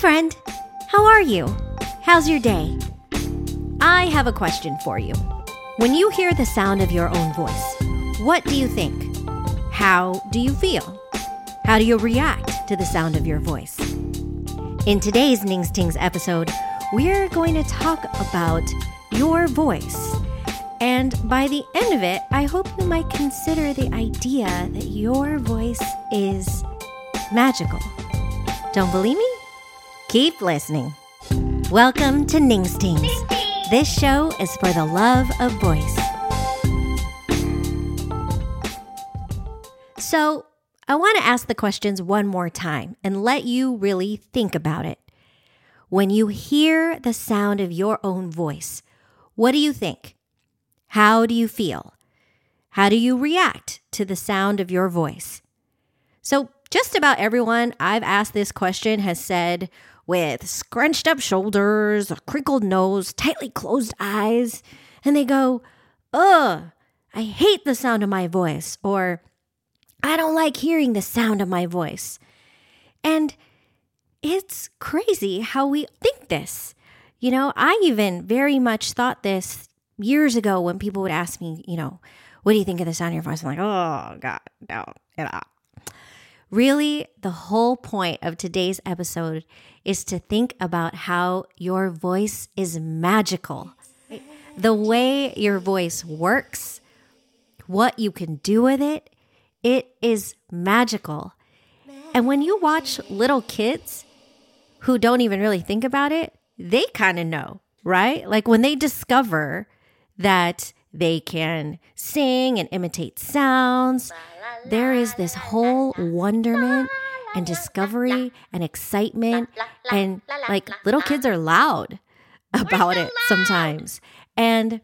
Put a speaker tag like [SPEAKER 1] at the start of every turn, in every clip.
[SPEAKER 1] friend. How are you? How's your day? I have a question for you. When you hear the sound of your own voice, what do you think? How do you feel? How do you react to the sound of your voice? In today's Nings Tings episode, we're going to talk about your voice. And by the end of it, I hope you might consider the idea that your voice is magical. Don't believe me? Keep listening. Welcome to Nings. This show is for the love of voice. So, I want to ask the questions one more time and let you really think about it. When you hear the sound of your own voice, what do you think? How do you feel? How do you react to the sound of your voice? So, just about everyone I've asked this question has said, with scrunched up shoulders, a crinkled nose, tightly closed eyes, and they go, Ugh, I hate the sound of my voice, or I don't like hearing the sound of my voice. And it's crazy how we think this. You know, I even very much thought this years ago when people would ask me, you know, what do you think of the sound of your voice? I'm like, oh, God, no. Really, the whole point of today's episode is to think about how your voice is magical. The way your voice works, what you can do with it, it is magical. And when you watch little kids who don't even really think about it, they kind of know, right? Like when they discover that they can sing and imitate sounds. There is this whole wonderment and discovery and excitement and like little kids are loud about it sometimes. And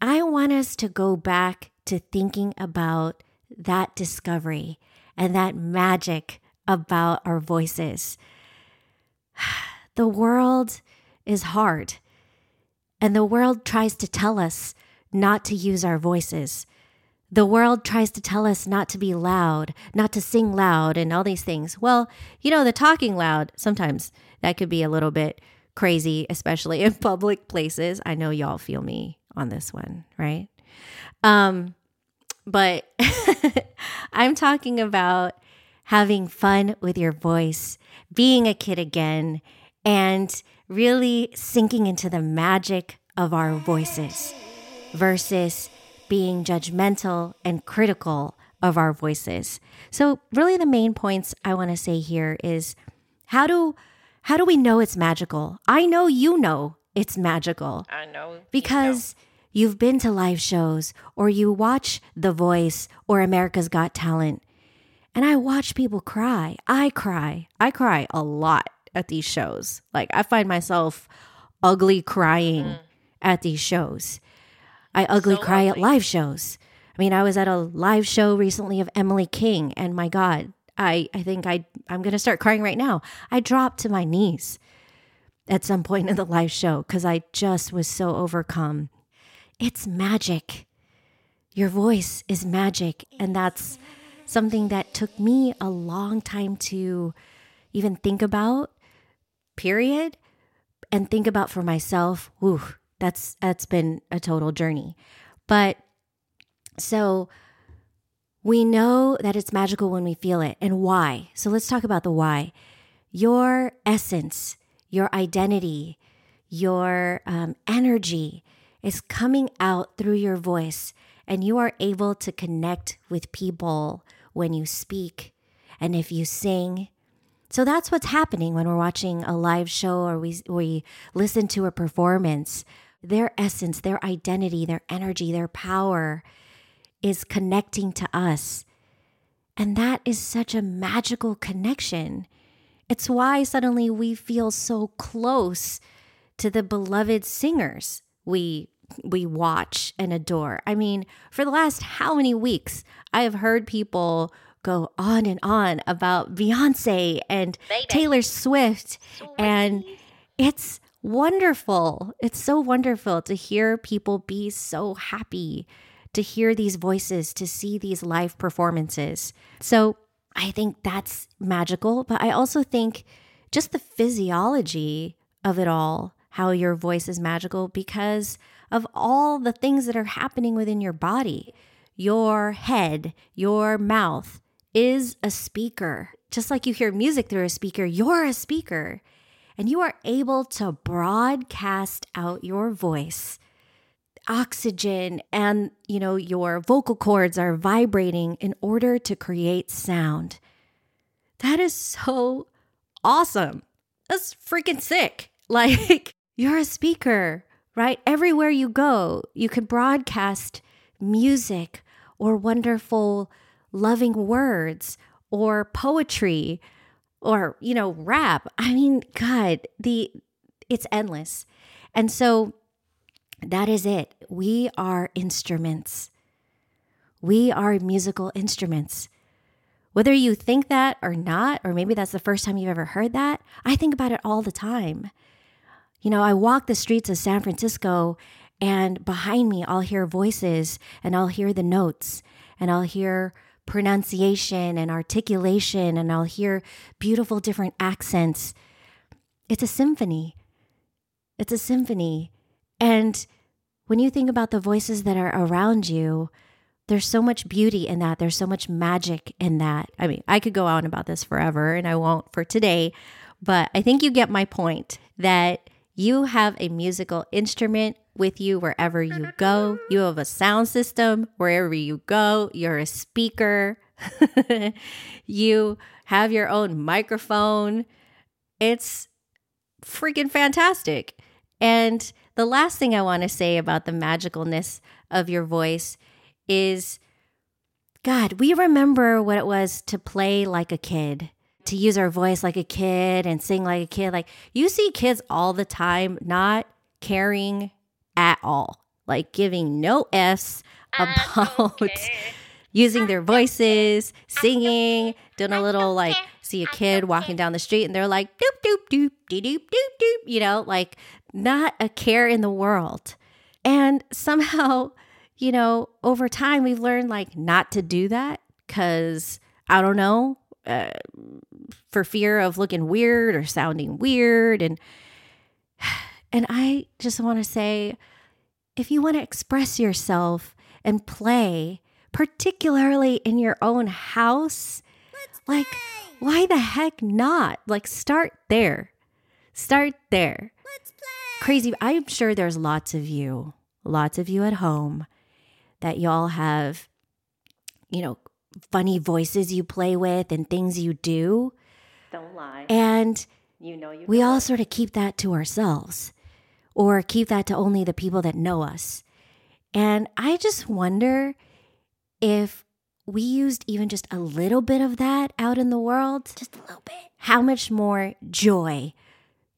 [SPEAKER 1] i want us to go back to thinking about that discovery and that magic about our voices. The world is hard and the world tries to tell us not to use our voices the world tries to tell us not to be loud, not to sing loud, and all these things. Well, you know, the talking loud, sometimes that could be a little bit crazy, especially in public places. I know y'all feel me on this one, right? Um, but I'm talking about having fun with your voice, being a kid again, and really sinking into the magic of our voices versus being judgmental and critical of our voices. So really the main points I want to say here is how do how do we know it's magical? I know you know it's magical.
[SPEAKER 2] I know.
[SPEAKER 1] Because you have been to live shows or you watch The Voice or America's Got Talent. And I watch people cry. I cry. I cry a lot at these shows. Like I find myself ugly crying mm. at these shows. I ugly so cry ugly. at live shows. I mean, I was at a live show recently of Emily King, and my God, I, I think I, I'm going to start crying right now. I dropped to my knees at some point in the live show because I just was so overcome. It's magic. Your voice is magic. And that's something that took me a long time to even think about, period, and think about for myself. Ooh, that's that's been a total journey. But so we know that it's magical when we feel it and why. So let's talk about the why. Your essence, your identity, your um, energy is coming out through your voice, and you are able to connect with people when you speak and if you sing. So that's what's happening when we're watching a live show or we, we listen to a performance their essence, their identity, their energy, their power is connecting to us. And that is such a magical connection. It's why suddenly we feel so close to the beloved singers we we watch and adore. I mean, for the last how many weeks I have heard people go on and on about Beyonce and Baby. Taylor Swift Sweet. and it's wonderful. It's so wonderful to hear people be so happy, to hear these voices, to see these live performances. So I think that's magical. But I also think just the physiology of it all, how your voice is magical because of all the things that are happening within your body. Your head, your mouth is a speaker. Just like you hear music through a speaker, you're a speaker. And you are able to broadcast out your voice oxygen and you know your vocal cords are vibrating in order to create sound. That is so awesome. That's freaking sick. Like you're a speaker right? Everywhere you go you can broadcast music or wonderful loving words or poetry or you know rap i mean god the it's endless and so that is it. We are instruments. We are musical instruments. Whether you think that or not, or maybe that's the first time you've ever heard that, I think about it all the time. You know, I walk the streets of San Francisco and behind me, I'll hear voices and I'll hear the notes and I'll hear pronunciation and articulation and I'll hear beautiful different accents. It's a symphony. It's a symphony. And when you think about the voices that are around you, there's so much beauty in that. There's so much magic in that. I mean, I could go on about this forever and I won't for today, but I think you get my point that you have a musical instrument with you wherever you go. You have a sound system wherever you go. You're a speaker. you have your own microphone. It's freaking fantastic. And the last thing I want to say about the magicalness of your voice is God, we remember what it was to play like a kid, to use our voice like a kid and sing like a kid. Like you see kids all the time not caring at all, like giving no F's about using their voices, singing, doing a little like see a kid walking down the street and they're like doop doop doop doop doop doop doop, you know, like not a care in the world. And somehow, you know, over time, we've learned like not to do that because I don't know, uh, for fear of looking weird or sounding weird. And, and I just want to say if you want to express yourself and play, particularly in your own house, like, why the heck not? Like, start there. Start there crazy. I'm sure there's lots of you, lots of you at home that y'all have, you know, funny voices you play with and things you do.
[SPEAKER 2] Don't lie.
[SPEAKER 1] And
[SPEAKER 2] you know you
[SPEAKER 1] we all sort of keep that to ourselves or keep that to only the people that know us. And I just wonder if we used even just a little bit of that out in the world,
[SPEAKER 2] just a little bit,
[SPEAKER 1] how much more joy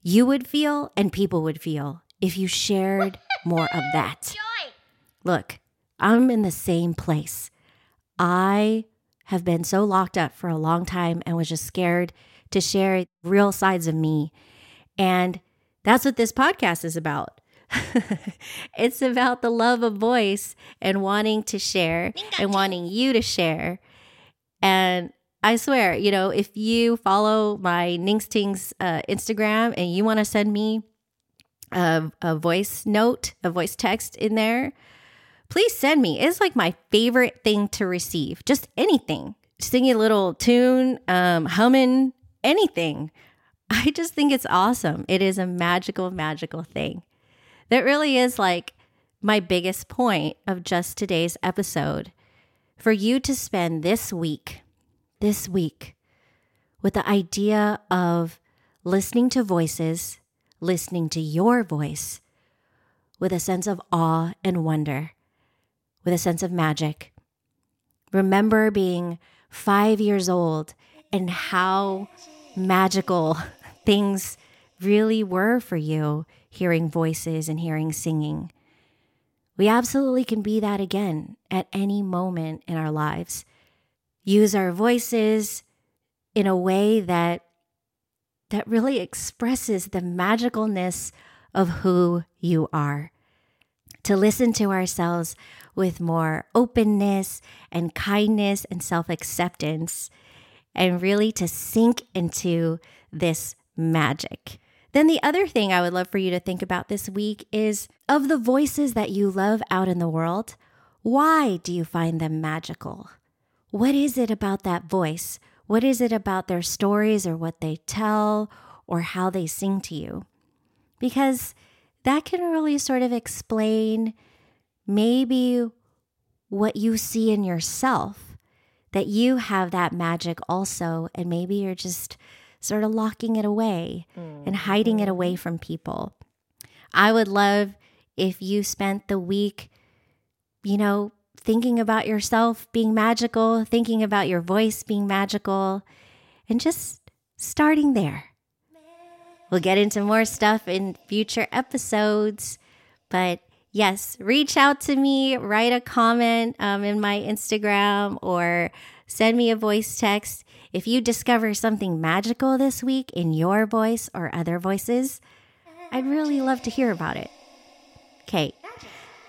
[SPEAKER 1] you would feel and people would feel if you shared more of that.
[SPEAKER 2] Joy.
[SPEAKER 1] Look, I'm in the same place. I have been so locked up for a long time and was just scared to share real sides of me. And that's what this podcast is about. it's about the love of voice and wanting to share and wanting you to share. And I swear, you know, if you follow my Ningsting's uh, Instagram and you want to send me a, a voice note, a voice text in there, please send me. It's like my favorite thing to receive. Just anything, Sing a little tune, um, humming, anything. I just think it's awesome. It is a magical, magical thing. That really is like my biggest point of just today's episode. For you to spend this week this week with the idea of listening to voices, listening to your voice with a sense of awe and wonder, with a sense of magic. Remember being five years old and how magical things really were for you hearing voices and hearing singing. We absolutely can be that again at any moment in our lives use our voices in a way that that really expresses the magicalness of who you are. To listen to ourselves with more openness and kindness and self acceptance, and really to sink into this magic. Then the other thing I would love for you to think about this week is of the voices that you love out in the world, why do you find them magical? What is it about that voice? What is it about their stories or what they tell or how they sing to you? Because that can really sort of explain maybe what you see in yourself, that you have that magic also, and maybe you're just sort of locking it away mm-hmm. and hiding it away from people. I would love if you spent the week, you know, thinking about yourself being magical, thinking about your voice being magical, and just starting there. We'll get into more stuff in future episodes, but yes, reach out to me, write a comment um, in my Instagram, or send me a voice text. If you discover something magical this week in your voice or other voices, I'd really love to hear about it. Okay,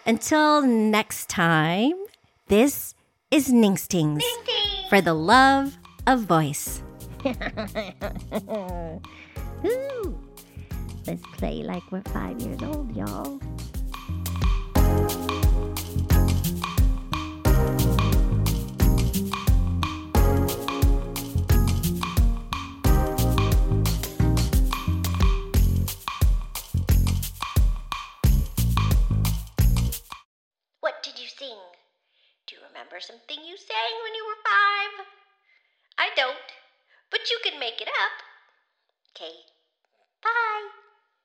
[SPEAKER 1] until next time, this is Ningstings for the love of voice.
[SPEAKER 2] Let's play like we're five years old, y'all. What did you sing? Do you remember something you sang when you were five? I don't, but you can make it up. Okay, bye.